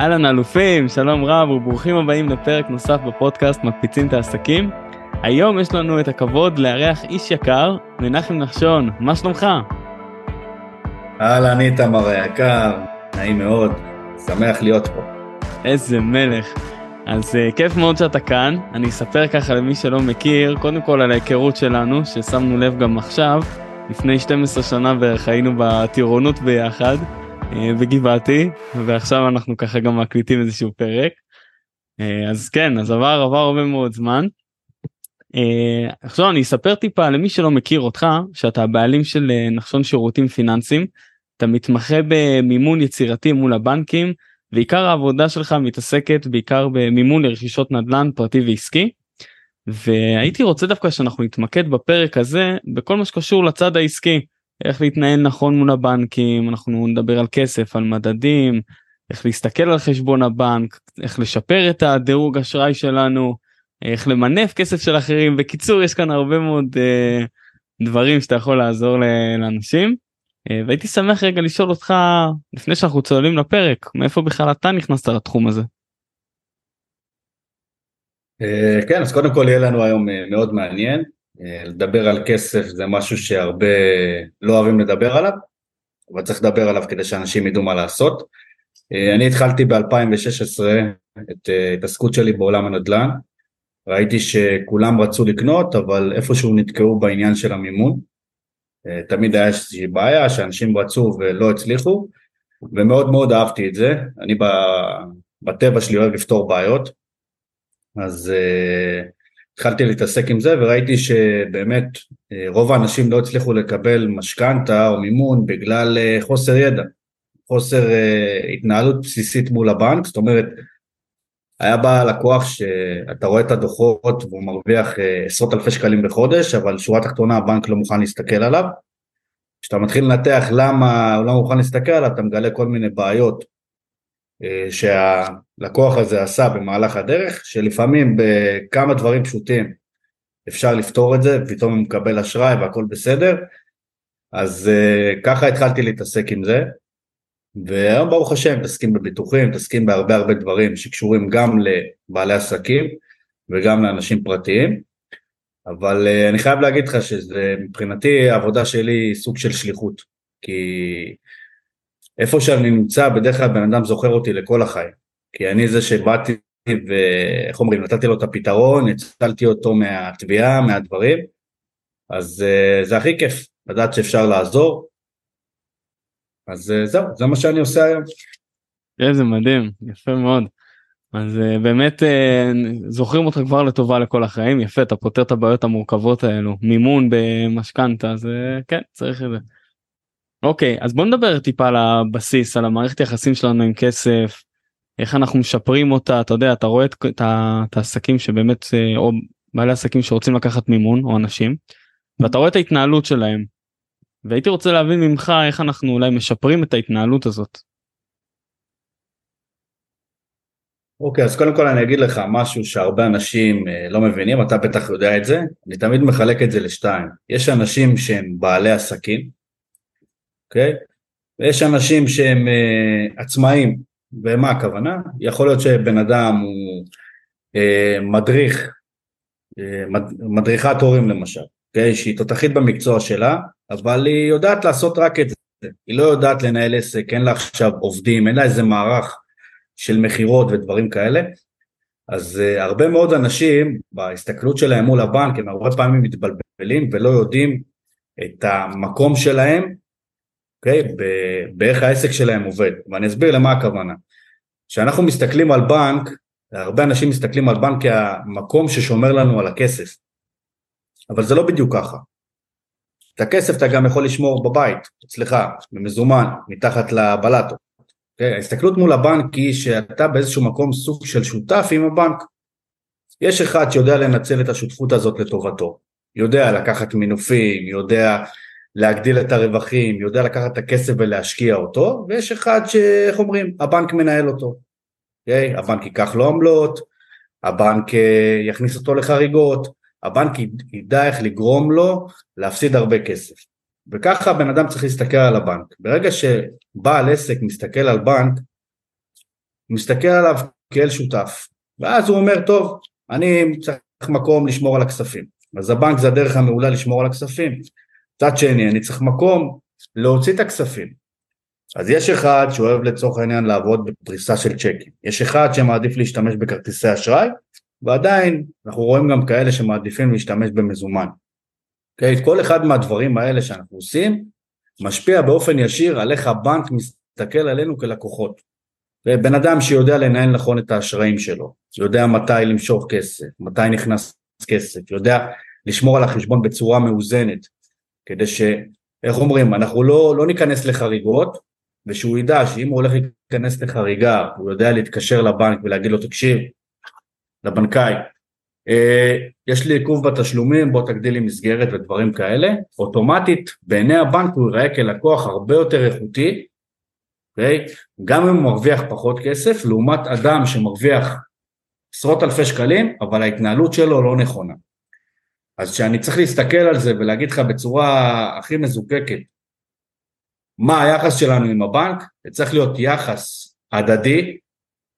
אהלן אלופים, שלום רב וברוכים הבאים לפרק נוסף בפודקאסט מקפיצים את העסקים. היום יש לנו את הכבוד לארח איש יקר, מנחם נחשון, מה שלומך? אהלן איתמר היקר, נעים מאוד, שמח להיות פה. איזה מלך. אז uh, כיף מאוד שאתה כאן, אני אספר ככה למי שלא מכיר, קודם כל על ההיכרות שלנו, ששמנו לב גם עכשיו, לפני 12 שנה בערך היינו בטירונות ביחד. אה, בגבעתי ועכשיו אנחנו ככה גם מקליטים איזשהו פרק. אה, אז כן אז עבר עבר הרבה מאוד זמן. אה, עכשיו אני אספר טיפה למי שלא מכיר אותך שאתה הבעלים של נחשון שירותים פיננסיים. אתה מתמחה במימון יצירתי מול הבנקים ועיקר העבודה שלך מתעסקת בעיקר במימון לרכישות נדל"ן פרטי ועסקי. והייתי רוצה דווקא שאנחנו נתמקד בפרק הזה בכל מה שקשור לצד העסקי. איך להתנהל נכון מול הבנקים, אנחנו נדבר על כסף, על מדדים, איך להסתכל על חשבון הבנק, איך לשפר את הדירוג אשראי שלנו, איך למנף כסף של אחרים. בקיצור, יש כאן הרבה מאוד אה, דברים שאתה יכול לעזור לאנשים. אה, והייתי שמח רגע לשאול אותך, לפני שאנחנו צוללים לפרק, מאיפה בכלל אתה נכנסת לתחום הזה? אה, כן, אז קודם כל יהיה לנו היום אה, מאוד מעניין. אה, לדבר על כסף זה משהו שהרבה לא אוהבים לדבר עליו, אבל צריך לדבר עליו כדי שאנשים ידעו מה לעשות. אה, אני התחלתי ב-2016 את אה, ההתעסקות שלי בעולם הנדל"ן, ראיתי שכולם רצו לקנות, אבל איפשהו נתקעו בעניין של המימון. תמיד היה איזושהי בעיה שאנשים רצו ולא הצליחו, ומאוד מאוד אהבתי את זה. אני בטבע שלי אוהב לפתור בעיות, אז התחלתי להתעסק עם זה וראיתי שבאמת אה, רוב האנשים לא הצליחו לקבל משכנתה או מימון בגלל אה, חוסר ידע, חוסר אה, התנהלות בסיסית מול הבנק, זאת אומרת היה בא לקוח שאתה רואה את הדוחות והוא מרוויח עשרות אלפי שקלים בחודש אבל שורה תחתונה הבנק לא מוכן להסתכל עליו. כשאתה מתחיל לנתח למה הוא לא מוכן להסתכל עליו אתה מגלה כל מיני בעיות אה, שהלקוח הזה עשה במהלך הדרך, שלפעמים בכמה דברים פשוטים אפשר לפתור את זה, ופתאום הוא מקבל אשראי והכל בסדר, אז uh, ככה התחלתי להתעסק עם זה, והיום ברוך השם מתעסקים בביטוחים, מתעסקים בהרבה הרבה דברים שקשורים גם לבעלי עסקים וגם לאנשים פרטיים, אבל uh, אני חייב להגיד לך שזה מבחינתי העבודה שלי היא סוג של שליחות, כי איפה שאני נמצא, בדרך כלל בן אדם זוכר אותי לכל החיים. כי אני זה שבאתי ואיך אומרים, נתתי לו את הפתרון, הצלתי אותו מהתביעה, מהדברים, אז uh, זה הכי כיף, לדעת שאפשר לעזור. אז uh, זהו, זה מה שאני עושה היום. איזה מדהים, יפה מאוד. אז uh, באמת זוכרים אותך כבר לטובה לכל החיים, יפה, אתה פותר את הבעיות המורכבות האלו, מימון במשכנתה, אז כן, צריך את זה. אוקיי אז בוא נדבר טיפה על הבסיס על המערכת יחסים שלנו עם כסף איך אנחנו משפרים אותה אתה יודע אתה רואה את, את, את העסקים שבאמת אה, או בעלי עסקים שרוצים לקחת מימון או אנשים ואתה רואה את ההתנהלות שלהם. והייתי רוצה להבין ממך איך אנחנו אולי משפרים את ההתנהלות הזאת. אוקיי okay, אז קודם כל אני אגיד לך משהו שהרבה אנשים אה, לא מבינים אתה בטח יודע את זה אני תמיד מחלק את זה לשתיים יש אנשים שהם בעלי עסקים אוקיי? ויש אנשים שהם uh, עצמאים, ומה הכוונה? יכול להיות שבן אדם הוא uh, מדריך, uh, מד, מדריכת הורים למשל, אוקיי? שהיא תותחית במקצוע שלה, אבל היא יודעת לעשות רק את זה, היא לא יודעת לנהל עסק, אין לה עכשיו עובדים, אין לה איזה מערך של מכירות ודברים כאלה, אז uh, הרבה מאוד אנשים בהסתכלות שלהם מול הבנק הם הרבה פעמים מתבלבלים ולא יודעים את המקום שלהם אוקיי? באיך העסק שלהם עובד, ואני אסביר למה הכוונה. כשאנחנו מסתכלים על בנק, הרבה אנשים מסתכלים על בנק כמקום ששומר לנו על הכסף, אבל זה לא בדיוק ככה. את הכסף אתה גם יכול לשמור בבית, אצלך, במזומן, מתחת לבלטו. Okay, אוקיי? ההסתכלות מול הבנק היא שאתה באיזשהו מקום סוג של שותף עם הבנק, יש אחד שיודע לנצל את השותפות הזאת לטובתו, יודע לקחת מינופים, יודע להגדיל את הרווחים, יודע לקחת את הכסף ולהשקיע אותו, ויש אחד שאיך אומרים, הבנק מנהל אותו. Okay? אוקיי? הבנק ייקח לו עמלות, הבנק אה, יכניס אותו לחריגות, הבנק ידע איך לגרום לו להפסיד הרבה כסף. וככה הבן אדם צריך להסתכל על הבנק. ברגע שבעל עסק מסתכל על בנק, הוא מסתכל עליו כאל שותף, ואז הוא אומר, טוב, אני צריך מקום לשמור על הכספים. אז הבנק זה הדרך המעולה לשמור על הכספים. מצד שני, אני צריך מקום להוציא את הכספים. אז יש אחד שאוהב לצורך העניין לעבוד בפריסה של צ'קים, יש אחד שמעדיף להשתמש בכרטיסי אשראי, ועדיין אנחנו רואים גם כאלה שמעדיפים להשתמש במזומן. Okay, אוקיי? כל אחד מהדברים האלה שאנחנו עושים משפיע באופן ישיר על איך הבנק מסתכל עלינו כלקוחות. Okay, בן אדם שיודע לנהל נכון את האשראים שלו, יודע מתי למשוך כסף, מתי נכנס כסף, יודע לשמור על החשבון בצורה מאוזנת, כדי ש... איך אומרים, אנחנו לא, לא ניכנס לחריגות, ושהוא ידע שאם הוא הולך להיכנס לחריגה, הוא יודע להתקשר לבנק ולהגיד לו, תקשיב, לבנקאי, אה, יש לי עיכוב בתשלומים, בוא תגדיל לי מסגרת ודברים כאלה, אוטומטית בעיני הבנק הוא ייראה כלקוח הרבה יותר איכותי, okay? אוקיי? גם אם הוא מרוויח פחות כסף, לעומת אדם שמרוויח עשרות אלפי שקלים, אבל ההתנהלות שלו לא נכונה. אז כשאני צריך להסתכל על זה ולהגיד לך בצורה הכי מזוקקת, מה היחס שלנו עם הבנק, זה צריך להיות יחס הדדי, okay?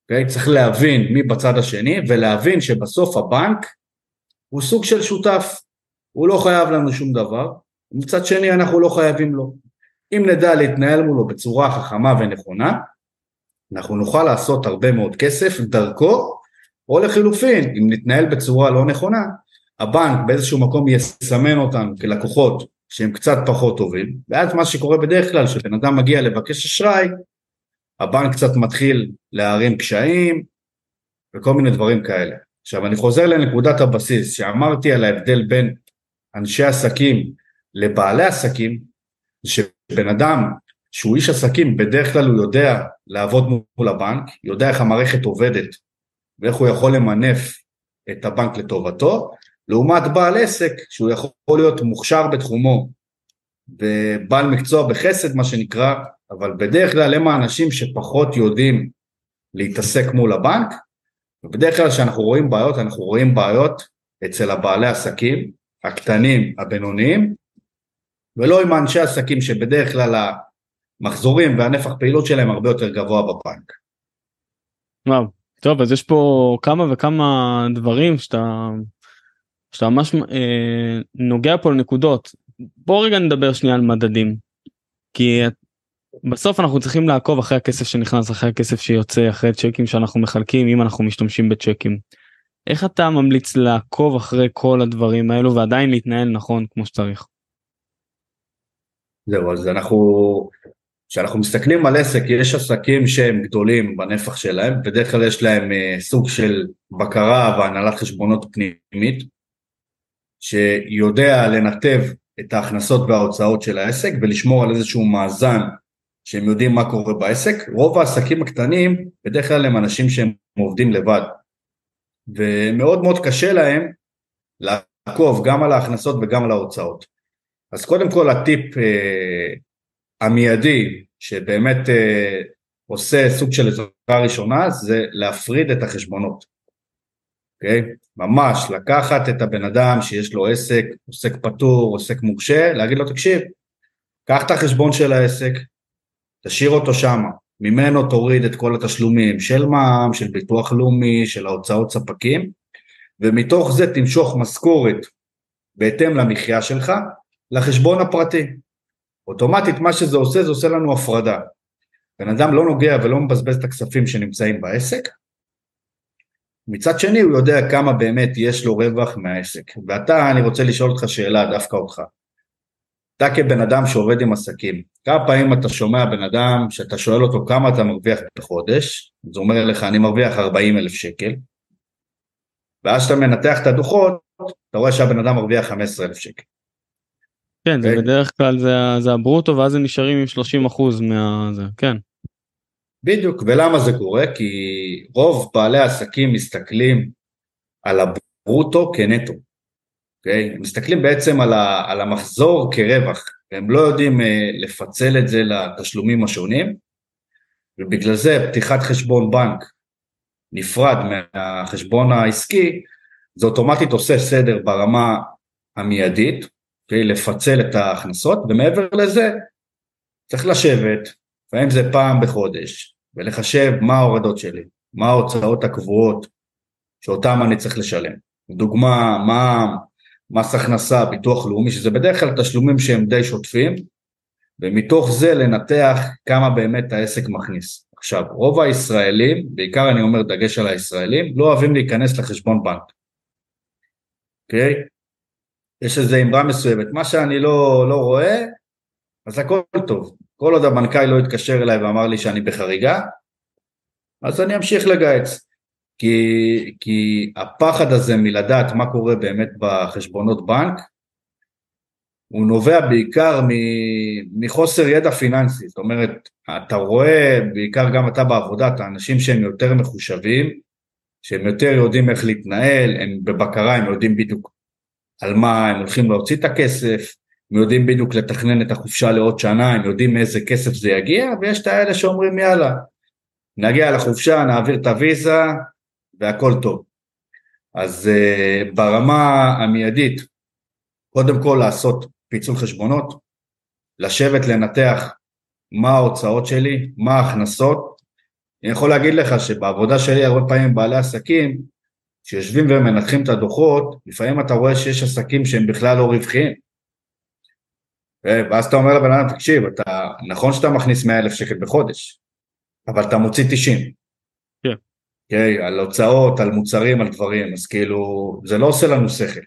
אוקיי? צריך להבין מי בצד השני ולהבין שבסוף הבנק הוא סוג של שותף, הוא לא חייב לנו שום דבר, מצד שני אנחנו לא חייבים לו. אם נדע להתנהל מולו בצורה חכמה ונכונה, אנחנו נוכל לעשות הרבה מאוד כסף דרכו, או לחילופין, אם נתנהל בצורה לא נכונה, הבנק באיזשהו מקום יסמן אותנו כלקוחות שהם קצת פחות טובים, ואז מה שקורה בדרך כלל, כשבן אדם מגיע לבקש אשראי, הבנק קצת מתחיל להרים קשיים וכל מיני דברים כאלה. עכשיו אני חוזר לנקודת הבסיס שאמרתי על ההבדל בין אנשי עסקים לבעלי עסקים, שבן אדם שהוא איש עסקים בדרך כלל הוא יודע לעבוד מול הבנק, יודע איך המערכת עובדת ואיך הוא יכול למנף את הבנק לטובתו, לעומת בעל עסק שהוא יכול להיות מוכשר בתחומו ובעל מקצוע בחסד מה שנקרא, אבל בדרך כלל הם האנשים שפחות יודעים להתעסק מול הבנק, ובדרך כלל כשאנחנו רואים בעיות, אנחנו רואים בעיות אצל הבעלי עסקים, הקטנים, הבינוניים, ולא עם האנשי עסקים שבדרך כלל המחזורים והנפח פעילות שלהם הרבה יותר גבוה בבנק. וואו, טוב אז יש פה כמה וכמה דברים שאתה שאתה ממש אה, נוגע פה לנקודות. בוא רגע נדבר שנייה על מדדים. כי בסוף אנחנו צריכים לעקוב אחרי הכסף שנכנס, אחרי הכסף שיוצא, אחרי צ'קים שאנחנו מחלקים, אם אנחנו משתמשים בצ'קים. איך אתה ממליץ לעקוב אחרי כל הדברים האלו ועדיין להתנהל נכון כמו שצריך? זהו, אז אנחנו, כשאנחנו מסתכלים על עסק, יש עסקים שהם גדולים בנפח שלהם, בדרך כלל יש להם אה, סוג של בקרה והנהלת חשבונות פנימית, שיודע לנתב את ההכנסות וההוצאות של העסק ולשמור על איזשהו מאזן שהם יודעים מה קורה בעסק. רוב העסקים הקטנים בדרך כלל הם אנשים שהם עובדים לבד ומאוד מאוד קשה להם לעקוב גם על ההכנסות וגם על ההוצאות. אז קודם כל הטיפ אה, המיידי שבאמת אה, עושה סוג של עזרה ראשונה זה להפריד את החשבונות. אוקיי? ממש לקחת את הבן אדם שיש לו עסק, עוסק פטור, עוסק מורשה, להגיד לו תקשיב, קח את החשבון של העסק, תשאיר אותו שם, ממנו תוריד את כל התשלומים של מע"מ, של ביטוח לאומי, של ההוצאות ספקים, ומתוך זה תמשוך משכורת בהתאם למחיה שלך לחשבון הפרטי. אוטומטית מה שזה עושה, זה עושה לנו הפרדה. בן אדם לא נוגע ולא מבזבז את הכספים שנמצאים בעסק, מצד שני הוא יודע כמה באמת יש לו רווח מהעסק. ואתה, אני רוצה לשאול אותך שאלה, דווקא אותך. אתה כבן אדם שעובד עם עסקים, כמה פעמים אתה שומע בן אדם שאתה שואל אותו כמה אתה מרוויח בחודש, אז הוא אומר לך אני מרוויח 40 אלף שקל, ואז כשאתה מנתח את הדוחות, אתה רואה שהבן אדם מרוויח 15 אלף שקל. כן, okay. זה? בדרך כלל זה, זה הברוטו ואז הם נשארים עם 30 אחוז מה... זה, כן. בדיוק, ולמה זה קורה? כי רוב בעלי העסקים מסתכלים על הברוטו כנטו. אוקיי? הם מסתכלים בעצם על, ה, על המחזור כרווח, הם לא יודעים uh, לפצל את זה לתשלומים השונים, ובגלל זה פתיחת חשבון בנק נפרד מהחשבון העסקי, זה אוטומטית עושה סדר ברמה המיידית? אוקיי? לפצל את ההכנסות, ומעבר לזה צריך לשבת, לפעמים זה פעם בחודש, ולחשב מה ההורדות שלי, מה ההוצאות הקבועות שאותם אני צריך לשלם. דוגמה, מה מס הכנסה, ביטוח לאומי, שזה בדרך כלל תשלומים שהם די שוטפים, ומתוך זה לנתח כמה באמת העסק מכניס. עכשיו, רוב הישראלים, בעיקר אני אומר דגש על הישראלים, לא אוהבים להיכנס לחשבון בנק. אוקיי? Okay? יש איזו אמרה מסוימת, מה שאני לא, לא רואה, אז הכל טוב. כל עוד המנכ"ל לא התקשר אליי ואמר לי שאני בחריגה, אז אני אמשיך לגייץ. כי, כי הפחד הזה מלדעת מה קורה באמת בחשבונות בנק, הוא נובע בעיקר מחוסר ידע פיננסי, זאת אומרת, אתה רואה, בעיקר גם אתה בעבודה, את האנשים שהם יותר מחושבים, שהם יותר יודעים איך להתנהל, הם בבקרה, הם יודעים בדיוק על מה הם הולכים להוציא את הכסף, הם יודעים בדיוק לתכנן את החופשה לעוד שנה, הם יודעים מאיזה כסף זה יגיע, ויש את האלה שאומרים יאללה, נגיע לחופשה, נעביר את הוויזה, והכל טוב. אז uh, ברמה המיידית, קודם כל לעשות פיצול חשבונות, לשבת לנתח מה ההוצאות שלי, מה ההכנסות. אני יכול להגיד לך שבעבודה שלי הרבה פעמים בעלי עסקים, שיושבים ומנתחים את הדוחות, לפעמים אתה רואה שיש עסקים שהם בכלל לא רווחיים. ואז אתה אומר לבן אדם, תקשיב, אתה, נכון שאתה מכניס 100 אלף שקל בחודש, אבל אתה מוציא 90. כן. אוקיי? על הוצאות, על מוצרים, על דברים, אז כאילו, זה לא עושה לנו שכל.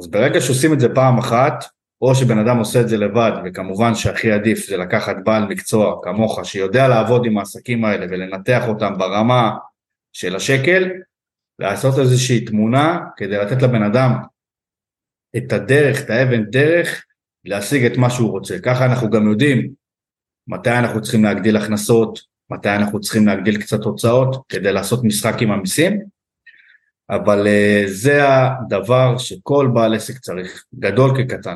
אז ברגע שעושים את זה פעם אחת, או שבן אדם עושה את זה לבד, וכמובן שהכי עדיף זה לקחת בעל מקצוע כמוך, שיודע לעבוד עם העסקים האלה ולנתח אותם ברמה של השקל, לעשות איזושהי תמונה כדי לתת לבן אדם את הדרך, את האבן דרך, להשיג את מה שהוא רוצה. ככה אנחנו גם יודעים מתי אנחנו צריכים להגדיל הכנסות, מתי אנחנו צריכים להגדיל קצת הוצאות כדי לעשות משחק עם המיסים, אבל uh, זה הדבר שכל בעל עסק צריך, גדול כקטן.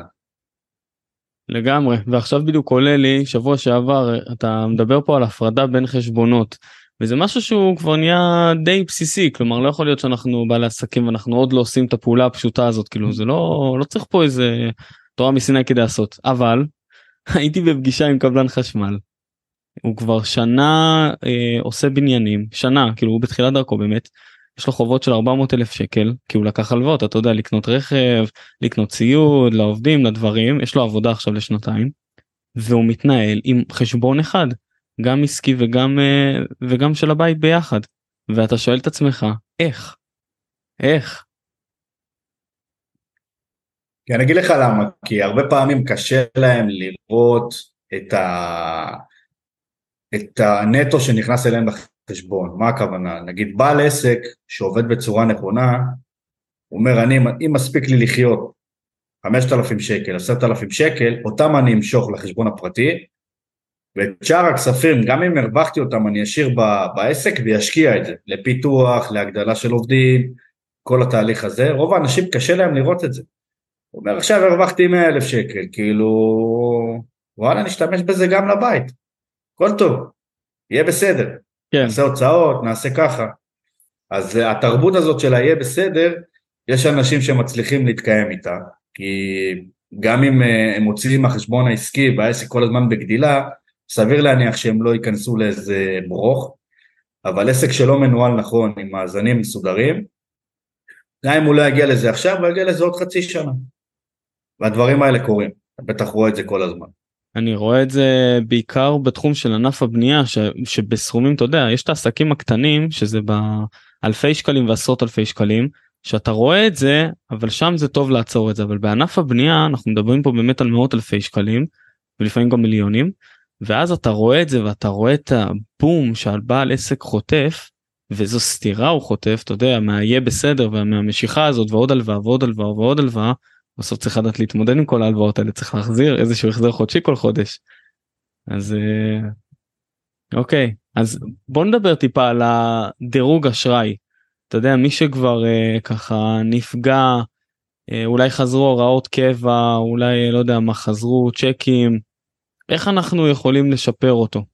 לגמרי, ועכשיו בדיוק עולה לי, שבוע שעבר אתה מדבר פה על הפרדה בין חשבונות, וזה משהו שהוא כבר נהיה די בסיסי, כלומר לא יכול להיות שאנחנו בעלי עסקים ואנחנו עוד לא עושים את הפעולה הפשוטה הזאת, כאילו זה לא, לא צריך פה איזה תורה מסיני כדי לעשות, אבל הייתי בפגישה עם קבלן חשמל. הוא כבר שנה אה, עושה בניינים שנה כאילו הוא בתחילת דרכו באמת. יש לו חובות של 400 אלף שקל כי הוא לקח הלוואות אתה יודע לקנות רכב לקנות ציוד לעובדים לדברים. יש לו עבודה עכשיו לשנתיים והוא מתנהל עם חשבון אחד גם עסקי וגם אה, וגם של הבית ביחד. ואתה שואל את עצמך איך? איך. אני אגיד לך למה כי הרבה פעמים קשה להם לראות את ה... את הנטו שנכנס אליהם לחשבון, מה הכוונה? נגיד בעל עסק שעובד בצורה נכונה, הוא אומר אני, אם מספיק לי לחיות 5,000 שקל, 10,000 שקל, אותם אני אמשוך לחשבון הפרטי, ואת שאר הכספים, גם אם הרווחתי אותם, אני אשאיר בעסק וישקיע את זה, לפיתוח, להגדלה של עובדים, כל התהליך הזה, רוב האנשים קשה להם לראות את זה. הוא אומר עכשיו הרווחתי 100,000 שקל, כאילו וואלה נשתמש בזה גם לבית. הכל טוב, יהיה בסדר. כן. נעשה הוצאות, נעשה ככה. אז התרבות הזאת של היהיה בסדר, יש אנשים שמצליחים להתקיים איתה, כי גם אם אה, הם מוציאים מהחשבון העסקי והעסק כל הזמן בגדילה, סביר להניח שהם לא ייכנסו לאיזה ברוך, אבל עסק שלא מנוהל נכון עם מאזנים מסודרים, גם אם הוא לא יגיע לזה עכשיו, הוא יגיע לזה עוד חצי שנה. והדברים האלה קורים, בטח רואה את זה כל הזמן. אני רואה את זה בעיקר בתחום של ענף הבנייה ש, שבסכומים אתה יודע יש את העסקים הקטנים שזה באלפי שקלים ועשרות אלפי שקלים שאתה רואה את זה אבל שם זה טוב לעצור את זה אבל בענף הבנייה אנחנו מדברים פה באמת על מאות אלפי שקלים ולפעמים גם מיליונים ואז אתה רואה את זה ואתה רואה את הבום שעל בעל עסק חוטף וזו סתירה הוא חוטף אתה יודע מה יהיה בסדר ומהמשיכה הזאת ועוד הלוואה ועוד הלוואה ועוד הלוואה בסוף צריך לדעת להתמודד עם כל ההלוואות האלה צריך להחזיר איזשהו החזר חודשי כל חודש. אז אה, אוקיי אז בוא נדבר טיפה על הדירוג אשראי. אתה יודע, מי שכבר אה, ככה נפגע, אה, אולי חזרו הוראות קבע, אולי לא יודע מה חזרו צ'קים, איך אנחנו יכולים לשפר אותו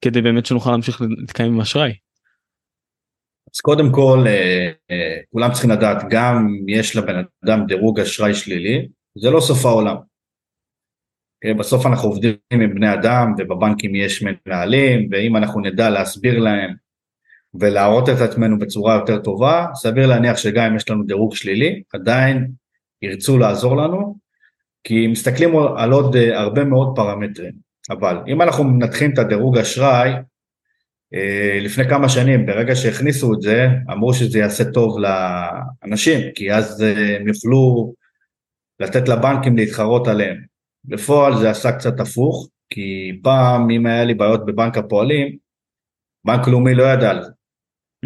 כדי באמת שנוכל להמשיך להתקיים עם אשראי? אז קודם כל, אה, אה, כולם צריכים לדעת, גם יש לבן אדם דירוג אשראי שלילי, זה לא סוף העולם. אה, בסוף אנחנו עובדים עם בני אדם ובבנקים יש מנהלים, ואם אנחנו נדע להסביר להם ולהראות את עצמנו בצורה יותר טובה, סביר להניח שגם אם יש לנו דירוג שלילי, עדיין ירצו לעזור לנו, כי מסתכלים על עוד הרבה מאוד פרמטרים. אבל אם אנחנו מנתחים את הדירוג אשראי, לפני כמה שנים, ברגע שהכניסו את זה, אמרו שזה יעשה טוב לאנשים, כי אז אה, הם יוכלו לתת לבנקים להתחרות עליהם. בפועל זה עשה קצת הפוך, כי פעם אם היה לי בעיות בבנק הפועלים, בנק לאומי לא ידע על זה.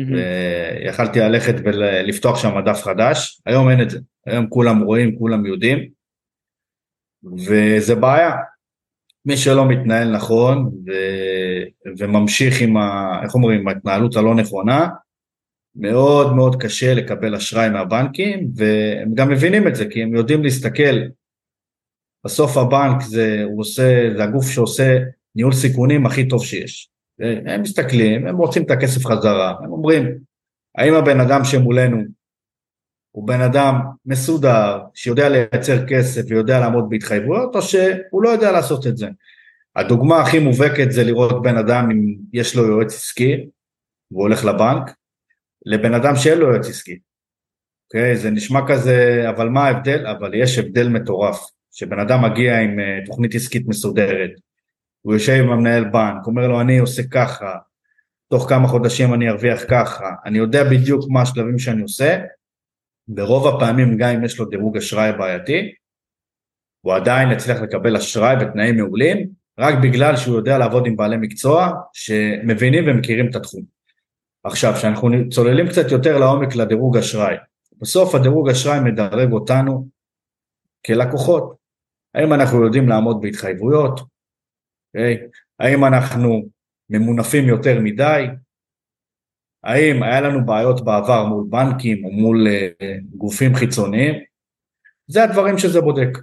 Mm-hmm. יכלתי ללכת ולפתוח שם דף חדש, היום אין את זה, היום כולם רואים, כולם יודעים, וזה בעיה, מי שלא מתנהל נכון ו... וממשיך עם ה... איך אומרים, עם ההתנהלות הלא נכונה, מאוד מאוד קשה לקבל אשראי מהבנקים, והם גם מבינים את זה, כי הם יודעים להסתכל. בסוף הבנק זה, עושה, זה הגוף שעושה ניהול סיכונים הכי טוב שיש. הם מסתכלים, הם רוצים את הכסף חזרה, הם אומרים, האם הבן אדם שמולנו הוא בן אדם מסודר, שיודע לייצר כסף ויודע לעמוד בהתחייבויות, או שהוא לא יודע לעשות את זה. הדוגמה הכי מובהקת זה לראות בן אדם אם יש לו יועץ עסקי, והוא הולך לבנק, לבן אדם שאין לו יועץ עסקי. אוקיי? זה נשמע כזה, אבל מה ההבדל? אבל יש הבדל מטורף, שבן אדם מגיע עם uh, תוכנית עסקית מסודרת, הוא יושב עם המנהל בנק, אומר לו אני עושה ככה, תוך כמה חודשים אני ארוויח ככה, אני יודע בדיוק מה השלבים שאני עושה, ברוב הפעמים גם אם יש לו דירוג אשראי בעייתי, הוא עדיין יצליח לקבל אשראי בתנאים מעולים, רק בגלל שהוא יודע לעבוד עם בעלי מקצוע שמבינים ומכירים את התחום. עכשיו, כשאנחנו צוללים קצת יותר לעומק לדירוג אשראי, בסוף הדירוג אשראי מדרג אותנו כלקוחות. האם אנחנו יודעים לעמוד בהתחייבויות? Okay. האם אנחנו ממונפים יותר מדי? האם היה לנו בעיות בעבר מול בנקים או מול uh, גופים חיצוניים? זה הדברים שזה בודק.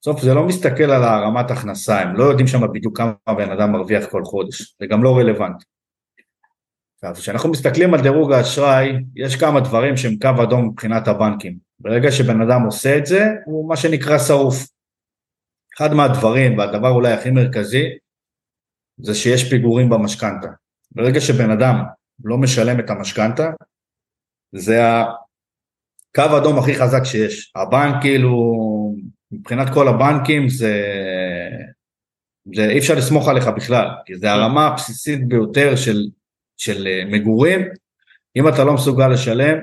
בסוף זה לא מסתכל על הרמת הכנסה, הם לא יודעים שם בדיוק כמה בן אדם מרוויח כל חודש, זה גם לא רלוונטי. כשאנחנו מסתכלים על דירוג האשראי, יש כמה דברים שהם קו אדום מבחינת הבנקים. ברגע שבן אדם עושה את זה, הוא מה שנקרא שרוף. אחד מהדברים, והדבר אולי הכי מרכזי, זה שיש פיגורים במשכנתה. ברגע שבן אדם לא משלם את המשכנתה, זה הקו האדום הכי חזק שיש. הבנק כאילו, מבחינת כל הבנקים זה, זה אי אפשר לסמוך עליך בכלל, כי זה הרמה הבסיסית ביותר של, של אה, מגורים, אם אתה לא מסוגל לשלם,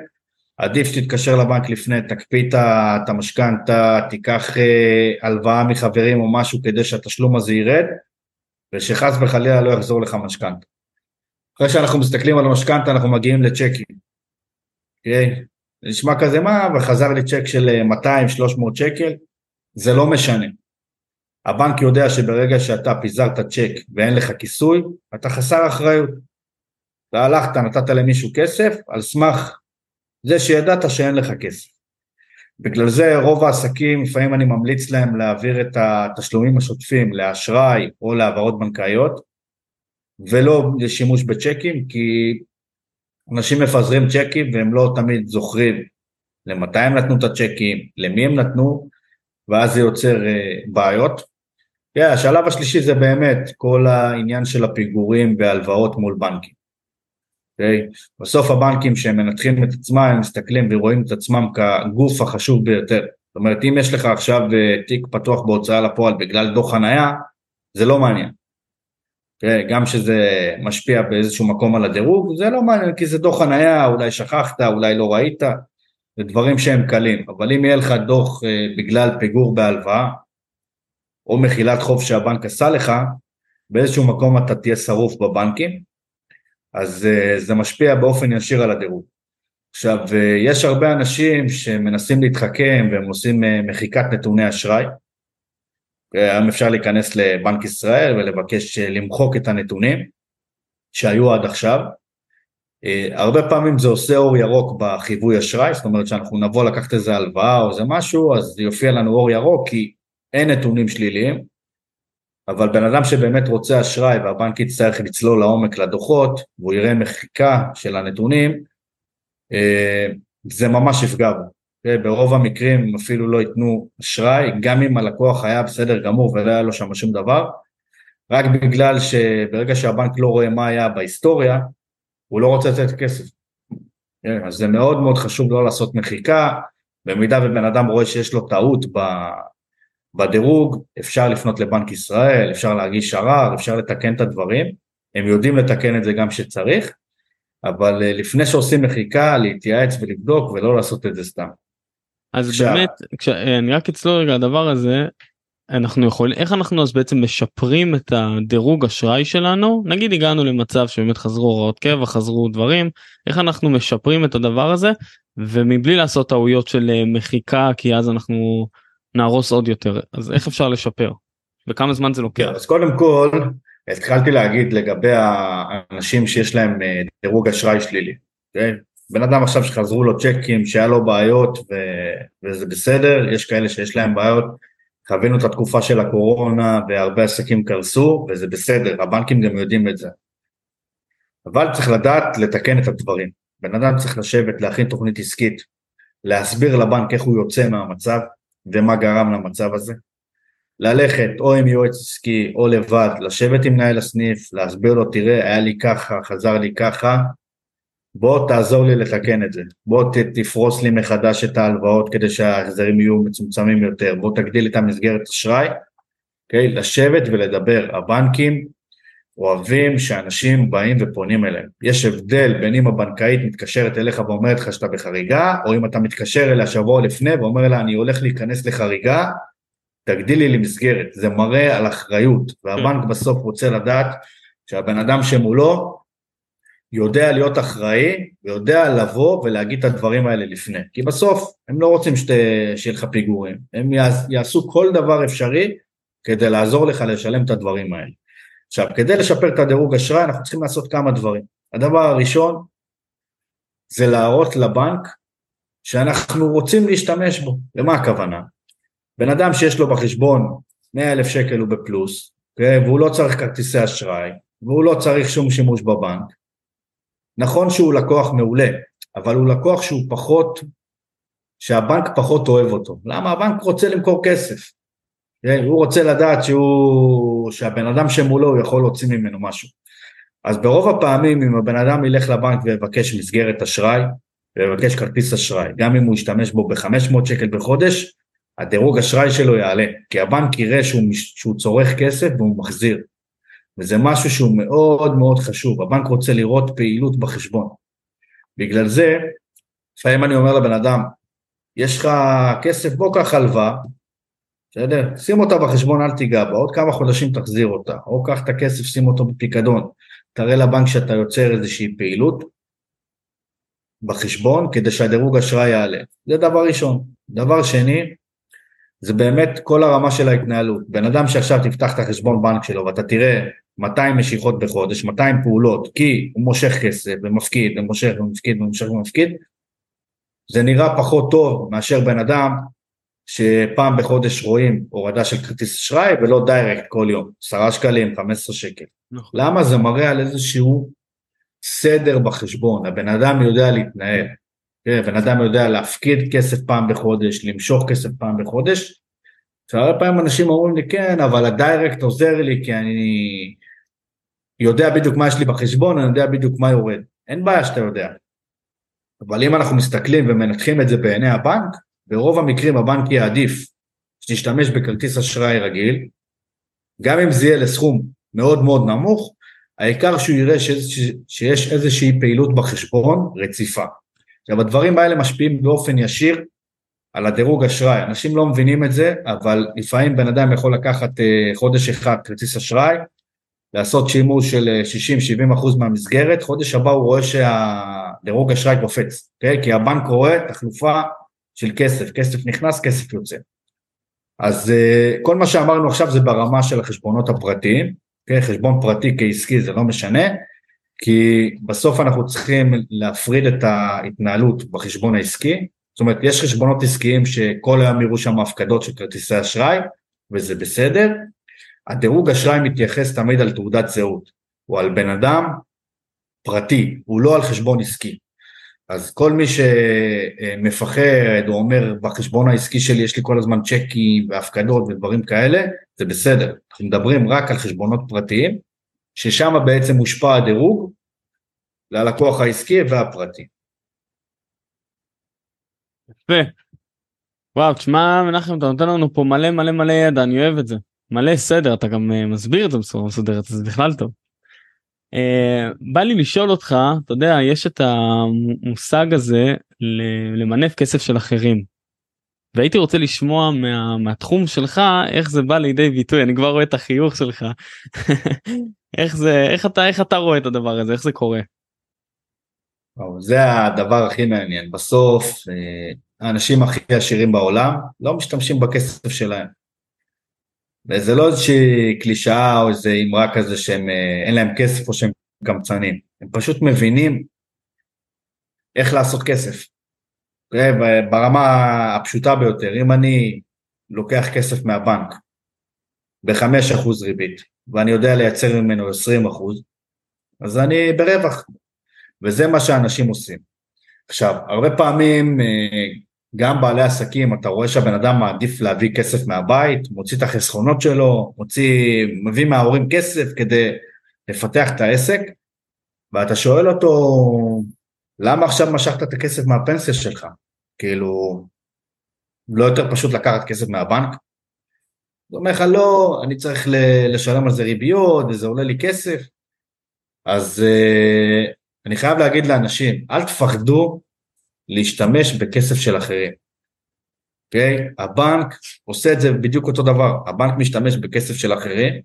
עדיף שתתקשר לבנק לפני, תקפיא את המשכנתה, תיקח אה, הלוואה מחברים או משהו כדי שהתשלום הזה ירד, ושחס וחלילה לא יחזור לך משכנתה. אחרי שאנחנו מסתכלים על המשכנתה אנחנו מגיעים לצ'קים. אוקיי? זה נשמע כזה מה, וחזר לי צ'ק של 200-300 אה, שקל, זה לא משנה. הבנק יודע שברגע שאתה פיזרת צ'ק ואין לך כיסוי, אתה חסר אחריות. אתה הלכת, נתת למישהו כסף, על סמך זה שידעת שאין לך כסף. בגלל זה רוב העסקים, לפעמים אני ממליץ להם להעביר את התשלומים השוטפים לאשראי או להעברות בנקאיות, ולא לשימוש בצ'קים, כי אנשים מפזרים צ'קים והם לא תמיד זוכרים למתי הם נתנו את הצ'קים, למי הם נתנו, ואז זה יוצר uh, בעיות. Yeah, השלב השלישי זה באמת כל העניין של הפיגורים בהלוואות מול בנקים. Okay? אוקיי? בסוף הבנקים שהם מנתחים את עצמם, הם מסתכלים ורואים את עצמם כגוף החשוב ביותר. זאת אומרת, אם יש לך עכשיו uh, תיק פתוח בהוצאה לפועל בגלל דוח חנייה, זה לא מעניין. תראה, גם שזה משפיע באיזשהו מקום על הדירוג, זה לא מעניין כי זה דוח חנייה, אולי שכחת, אולי לא ראית, זה דברים שהם קלים, אבל אם יהיה לך דוח אה, בגלל פיגור בהלוואה, או מחילת חוב שהבנק עשה לך, באיזשהו מקום אתה תהיה שרוף בבנקים, אז אה, זה משפיע באופן ישיר על הדירוג. עכשיו, אה, יש הרבה אנשים שמנסים להתחכם והם עושים מחיקת נתוני אשראי, היום אפשר להיכנס לבנק ישראל ולבקש למחוק את הנתונים שהיו עד עכשיו, הרבה פעמים זה עושה אור ירוק בחיווי אשראי, זאת אומרת שאנחנו נבוא לקחת איזה הלוואה או איזה משהו, אז יופיע לנו אור ירוק כי אין נתונים שליליים, אבל בן אדם שבאמת רוצה אשראי והבנק יצטרך לצלול לעומק לדוחות, והוא יראה מחיקה של הנתונים, אה, זה ממש יפגע בו. אוקיי? ברוב המקרים אפילו לא ייתנו אשראי, גם אם הלקוח היה בסדר גמור ולא היה לו שם שום דבר, רק בגלל שברגע שהבנק לא רואה מה היה בהיסטוריה, הוא לא רוצה לתת כסף. כן, אז זה מאוד מאוד חשוב לא לעשות מחיקה, במידה ובן אדם רואה שיש לו טעות בדירוג, אפשר לפנות לבנק ישראל, אפשר להגיש ערר, אפשר לתקן את הדברים, הם יודעים לתקן את זה גם כשצריך, אבל אה, לפני שעושים מחיקה, להתייעץ ולבדוק ולא לעשות את זה סתם. אז עכשיו... באמת, כש... אני רק אצלול רגע הדבר הזה, אנחנו יכולים איך אנחנו אז בעצם משפרים את הדירוג אשראי שלנו נגיד הגענו למצב שבאמת חזרו הוראות קבע חזרו דברים איך אנחנו משפרים את הדבר הזה ומבלי לעשות טעויות של אה, מחיקה כי אז אנחנו נהרוס עוד יותר אז איך אפשר לשפר וכמה זמן זה לוקח. אז קודם כל התחלתי להגיד לגבי האנשים שיש להם אה, דירוג אשראי שלילי. Okay? בן אדם עכשיו שחזרו לו צ'קים שהיה לו בעיות ו... וזה בסדר יש כאלה שיש להם בעיות חווינו את התקופה של הקורונה והרבה עסקים קרסו וזה בסדר, הבנקים גם יודעים את זה. אבל צריך לדעת לתקן את הדברים. בן אדם צריך לשבת, להכין תוכנית עסקית, להסביר לבנק איך הוא יוצא מהמצב ומה גרם למצב הזה. ללכת או עם יועץ עסקי או לבד, לשבת עם מנהל הסניף, להסביר לו, תראה, היה לי ככה, חזר לי ככה, בוא תעזור לי לתקן את זה, בוא תפרוס לי מחדש את ההלוואות כדי שההחזרים יהיו מצומצמים יותר, בוא תגדיל את המסגרת אשראי, אוקיי? Okay, לשבת ולדבר. הבנקים אוהבים שאנשים באים ופונים אליהם. יש הבדל בין אם הבנקאית מתקשרת אליך ואומרת לך שאתה בחריגה, או אם אתה מתקשר אליה שבוע לפני ואומר לה אני הולך להיכנס לחריגה, תגדילי לי מסגרת. זה מראה על אחריות, והבנק בסוף רוצה לדעת שהבן אדם שמולו יודע להיות אחראי ויודע לבוא ולהגיד את הדברים האלה לפני. כי בסוף הם לא רוצים. שיהיה לך פיגורים, הם יעשו כל דבר אפשרי כדי לעזור לך לשלם את הדברים האלה. עכשיו, כדי לשפר את הדירוג אשראי אנחנו צריכים לעשות כמה דברים. הדבר הראשון זה להראות לבנק שאנחנו רוצים להשתמש בו. למה הכוונה? בן אדם שיש לו בחשבון 100 אלף שקל הוא בפלוס, אוקיי? והוא לא צריך כרטיסי אשראי, והוא לא צריך שום שימוש בבנק, נכון שהוא לקוח מעולה, אבל הוא לקוח שהוא פחות, שהבנק פחות אוהב אותו. למה? הבנק רוצה למכור כסף. כן? הוא רוצה לדעת שהוא, שהבן אדם שמולו הוא יכול להוציא ממנו משהו. אז ברוב הפעמים אם הבן אדם ילך לבנק ויבקש מסגרת אשראי, ויבקש כרטיס אשראי, גם אם הוא ישתמש בו ב-500 שקל בחודש, הדירוג אשראי שלו יעלה, כי הבנק יראה שהוא, שהוא צורך כסף והוא מחזיר. וזה משהו שהוא מאוד מאוד חשוב, הבנק רוצה לראות פעילות בחשבון. בגלל זה, לפעמים אני אומר לבן אדם, יש לך כסף, בוא קח הלוואה, בסדר? שים אותה בחשבון, אל תיגע בה, עוד כמה חודשים תחזיר אותה, או קח את הכסף, שים אותו בפיקדון, תראה לבנק שאתה יוצר איזושהי פעילות בחשבון כדי שהדירוג אשראי יעלה. זה דבר ראשון. דבר שני, זה באמת כל הרמה של ההתנהלות. בן אדם שעכשיו תפתח את החשבון בנק שלו ואתה תראה 200 משיכות בחודש, 200 פעולות, כי הוא מושך כסף ומפקיד ומושך ומפקיד ומושך ומפקיד, זה נראה פחות טוב מאשר בן אדם שפעם בחודש רואים הורדה של כרטיס אשראי ולא דיירקט כל יום, 10 שקלים, 15 שקל. נכון. למה? זה מראה על איזשהו סדר בחשבון, הבן אדם יודע להתנהל. תראה, בן אדם יודע להפקיד כסף פעם בחודש, למשוך כסף פעם בחודש, והרבה פעמים אנשים אומרים לי כן, אבל הדיירקט עוזר לי כי אני יודע בדיוק מה יש לי בחשבון, אני יודע בדיוק מה יורד. אין בעיה שאתה יודע. אבל אם אנחנו מסתכלים ומנתחים את זה בעיני הבנק, ברוב המקרים הבנק יעדיף שתשתמש בכרטיס אשראי רגיל, גם אם זה יהיה לסכום מאוד מאוד נמוך, העיקר שהוא יראה שיש איזושהי פעילות בחשבון רציפה. עכשיו הדברים האלה משפיעים באופן ישיר על הדירוג אשראי, אנשים לא מבינים את זה, אבל לפעמים בן אדם יכול לקחת אה, חודש אחד כרטיס אשראי, לעשות שימוש של 60-70 אה, אחוז מהמסגרת, חודש הבא הוא רואה שהדירוג אשראי קופץ, okay? אוקיי? כי הבנק רואה תחלופה של כסף, כסף נכנס, כסף יוצא. אז אה, כל מה שאמרנו עכשיו זה ברמה של החשבונות הפרטיים, okay? אוקיי? חשבון פרטי כעסקי זה לא משנה, כי בסוף אנחנו צריכים להפריד את ההתנהלות בחשבון העסקי, זאת אומרת יש חשבונות עסקיים שכל היום יראו שם הפקדות של כרטיסי אשראי וזה בסדר, הדירוג אשראי מתייחס תמיד על תעודת זהות, או על בן אדם פרטי, הוא לא על חשבון עסקי. אז כל מי שמפחד או אומר בחשבון העסקי שלי יש לי כל הזמן צ'קים והפקדות ודברים כאלה, זה בסדר. אנחנו מדברים רק על חשבונות פרטיים, ששם בעצם מושפע הדירוג ללקוח העסקי והפרטי. יפה. וואו, תשמע מנחם, אתה נותן לנו פה מלא מלא מלא ידע, אני אוהב את זה. מלא סדר, אתה גם uh, מסביר את זה בצורה מסודרת, זה בכלל טוב. Uh, בא לי לשאול אותך, אתה יודע, יש את המושג הזה למנף כסף של אחרים. והייתי רוצה לשמוע מה, מהתחום שלך איך זה בא לידי ביטוי, אני כבר רואה את החיוך שלך. איך זה, איך אתה, איך אתה רואה את הדבר הזה, איך זה קורה? זה הדבר הכי מעניין, בסוף אה, האנשים הכי עשירים בעולם לא משתמשים בכסף שלהם. וזה לא איזושהי קלישאה או איזה אמרה כזה שהם אה, אין להם כסף או שהם קמצנים, הם פשוט מבינים איך לעשות כסף. ברמה הפשוטה ביותר, אם אני לוקח כסף מהבנק ב-5% ריבית ואני יודע לייצר ממנו 20%, אז אני ברווח, וזה מה שאנשים עושים. עכשיו, הרבה פעמים אה, גם בעלי עסקים, אתה רואה שהבן אדם מעדיף להביא כסף מהבית, מוציא את החסכונות שלו, מוציא, מביא מההורים כסף כדי לפתח את העסק, ואתה שואל אותו, למה עכשיו משכת את הכסף מהפנסיה שלך? כאילו, לא יותר פשוט לקחת כסף מהבנק? הוא אומר לך, לא, אני צריך לשלם על זה ריביות, וזה עולה לי כסף. אז uh, אני חייב להגיד לאנשים, אל תפחדו להשתמש בכסף של אחרים. אוקיי? Okay? הבנק עושה את זה בדיוק אותו דבר, הבנק משתמש בכסף של אחרים,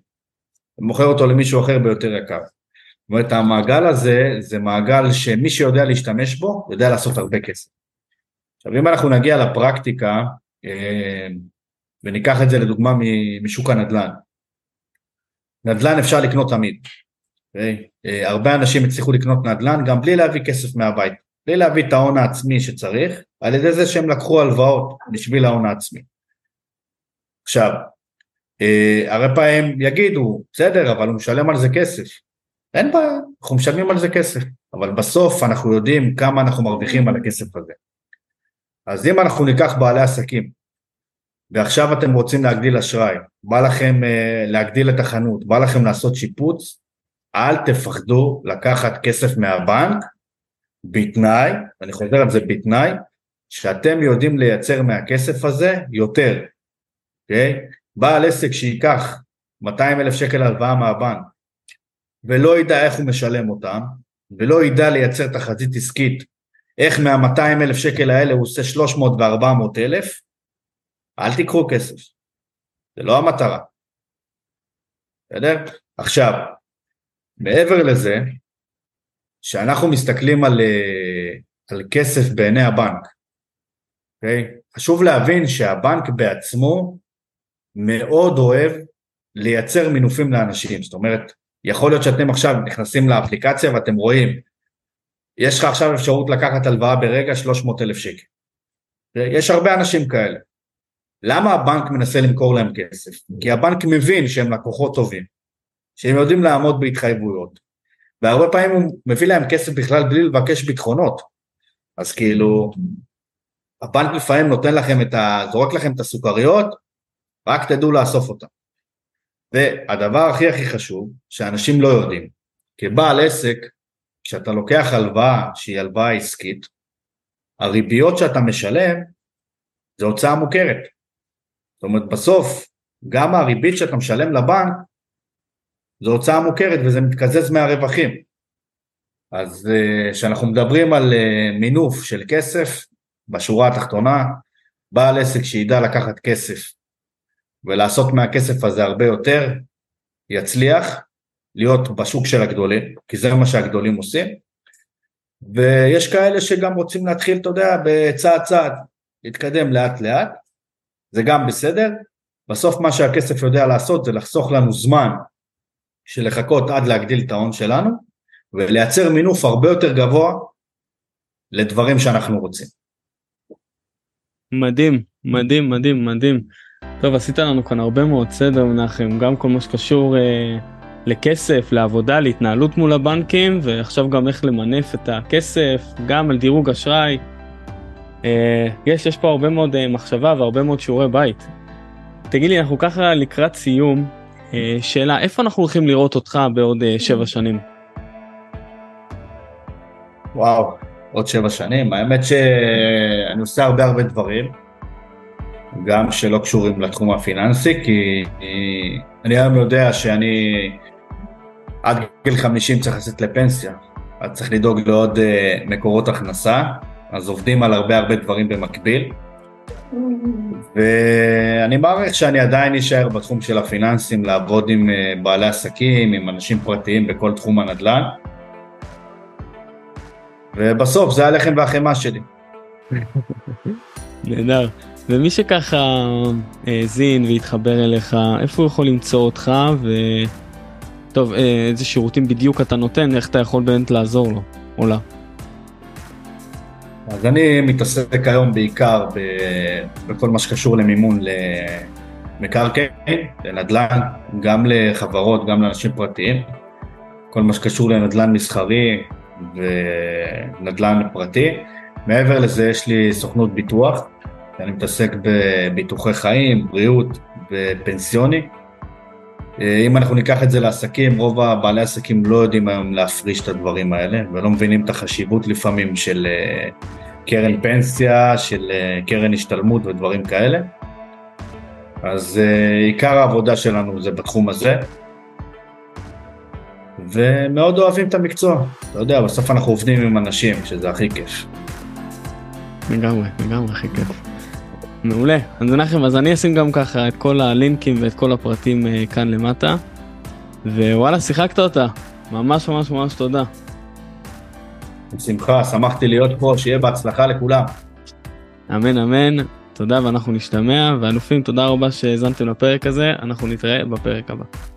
ומוכר אותו למישהו אחר ביותר יקר. זאת אומרת, המעגל הזה זה מעגל שמי שיודע להשתמש בו, יודע לעשות הרבה כסף. עכשיו, אם אנחנו נגיע לפרקטיקה, אה, וניקח את זה לדוגמה משוק הנדל"ן. נדל"ן אפשר לקנות תמיד. Okay? אוקיי? אה, הרבה אנשים הצליחו לקנות נדל"ן גם בלי להביא כסף מהבית. בלי להביא את ההון העצמי שצריך, על ידי זה שהם לקחו הלוואות בשביל ההון העצמי. עכשיו, אה, הרבה פעמים יגידו, בסדר, אבל הוא משלם על זה כסף. אין בעיה, אנחנו משלמים על זה כסף, אבל בסוף אנחנו יודעים כמה אנחנו מרוויחים על הכסף הזה. אז אם אנחנו ניקח בעלי עסקים, ועכשיו אתם רוצים להגדיל אשראי, בא לכם uh, להגדיל את החנות, בא לכם לעשות שיפוץ, אל תפחדו לקחת כסף מהבנק בתנאי, אני חוזר על זה בתנאי, שאתם יודעים לייצר מהכסף הזה יותר, אוקיי? Okay? בעל עסק שייקח 200 אלף שקל הלוואה מהבנק ולא ידע איך הוא משלם אותם, ולא ידע לייצר תחזית עסקית, איך מה-200 אלף שקל האלה הוא עושה 300 ו-400 אלף, אל תיקחו כסף, זה לא המטרה. בסדר? עכשיו, מעבר לזה, כשאנחנו מסתכלים על, אה, על כסף בעיני הבנק, okay? אוקיי? חשוב להבין שהבנק בעצמו מאוד אוהב לייצר מינופים לאנשים, זאת אומרת, יכול להיות שאתם עכשיו נכנסים לאפליקציה ואתם רואים, יש לך עכשיו אפשרות לקחת הלוואה ברגע 300 אלף שקל. אוקיי? יש הרבה אנשים כאלה. למה הבנק מנסה למכור להם כסף? כי הבנק מבין שהם לקוחות טובים, שהם יודעים לעמוד בהתחייבויות, והרבה פעמים הוא מביא להם כסף בכלל בלי לבקש ביטחונות. אז כאילו, הבנק לפעמים נותן לכם את ה... זורק לכם את הסוכריות, רק תדעו לאסוף אותם. והדבר הכי הכי חשוב, שאנשים לא יודעים, כבעל עסק, כשאתה לוקח הלוואה שהיא הלוואה עסקית, הריביות שאתה משלם זה הוצאה מוכרת. זאת אומרת בסוף גם הריבית שאתה משלם לבנק זו הוצאה מוכרת וזה מתקזז מהרווחים. אז אה, כשאנחנו מדברים על אה, מינוף של כסף, בשורה התחתונה, בעל עסק שידע לקחת כסף ולעשות מהכסף הזה הרבה יותר, יצליח להיות בשוק של הגדולים, כי זה מה שהגדולים עושים, ויש כאלה שגם רוצים להתחיל, אתה יודע, בצעד צעד, להתקדם לאט לאט, זה גם בסדר, בסוף מה שהכסף יודע לעשות זה לחסוך לנו זמן של לחכות עד להגדיל את ההון שלנו, ולייצר מינוף הרבה יותר גבוה לדברים שאנחנו רוצים. מדהים, מדהים, מדהים, מדהים. טוב, עשית לנו כאן הרבה מאוד סדר, מנחם, גם כל מה שקשור אה, לכסף, לעבודה, להתנהלות מול הבנקים, ועכשיו גם איך למנף את הכסף, גם על דירוג אשראי. אה, יש, יש פה הרבה מאוד אה, מחשבה והרבה מאוד שיעורי בית. תגיד לי, אנחנו ככה לקראת סיום, אה, שאלה, איפה אנחנו הולכים לראות אותך בעוד שבע שנים? וואו, עוד שבע שנים. האמת שאני עושה הרבה הרבה דברים, גם שלא קשורים לתחום הפיננסי, כי אני היום יודע שאני עד גיל 50 צריך לצאת לפנסיה, אז צריך לדאוג לעוד מקורות הכנסה, אז עובדים על הרבה הרבה דברים במקביל. ואני מעריך שאני עדיין אשאר בתחום של הפיננסים, לעבוד עם אה, בעלי עסקים, עם אנשים פרטיים בכל תחום הנדל"ן. ובסוף זה הלחם והחמאה שלי. נהדר. ומי שככה האזין והתחבר אליך, איפה הוא יכול למצוא אותך ו... טוב, אה, איזה שירותים בדיוק אתה נותן, איך אתה יכול באמת לעזור לו או לה? אז אני מתעסק היום בעיקר ב... בכל מה שקשור למימון למקרקעין, לנדל"ן, גם לחברות, גם לאנשים פרטיים. כל מה שקשור לנדל"ן מסחרי, ונדל"ן פרטי. מעבר לזה יש לי סוכנות ביטוח, אני מתעסק בביטוחי חיים, בריאות ופנסיוני. אם אנחנו ניקח את זה לעסקים, רוב הבעלי עסקים לא יודעים היום להפריש את הדברים האלה ולא מבינים את החשיבות לפעמים של אה, קרן פנסיה, של אה, קרן השתלמות ודברים כאלה. אז אה, עיקר העבודה שלנו זה בתחום הזה. ומאוד אוהבים את המקצוע. אתה יודע, בסוף אנחנו עובדים עם אנשים, שזה הכי כיף. לגמרי, לגמרי הכי כיף. מעולה. אז מנחם, אז אני אשים גם ככה את כל הלינקים ואת כל הפרטים אה, כאן למטה. ווואלה, שיחקת אותה. ממש ממש ממש תודה. בשמחה, שמחתי להיות פה, שיהיה בהצלחה לכולם. אמן אמן, תודה ואנחנו נשתמע, ואלופים תודה רבה שהאזנתם לפרק הזה, אנחנו נתראה בפרק הבא.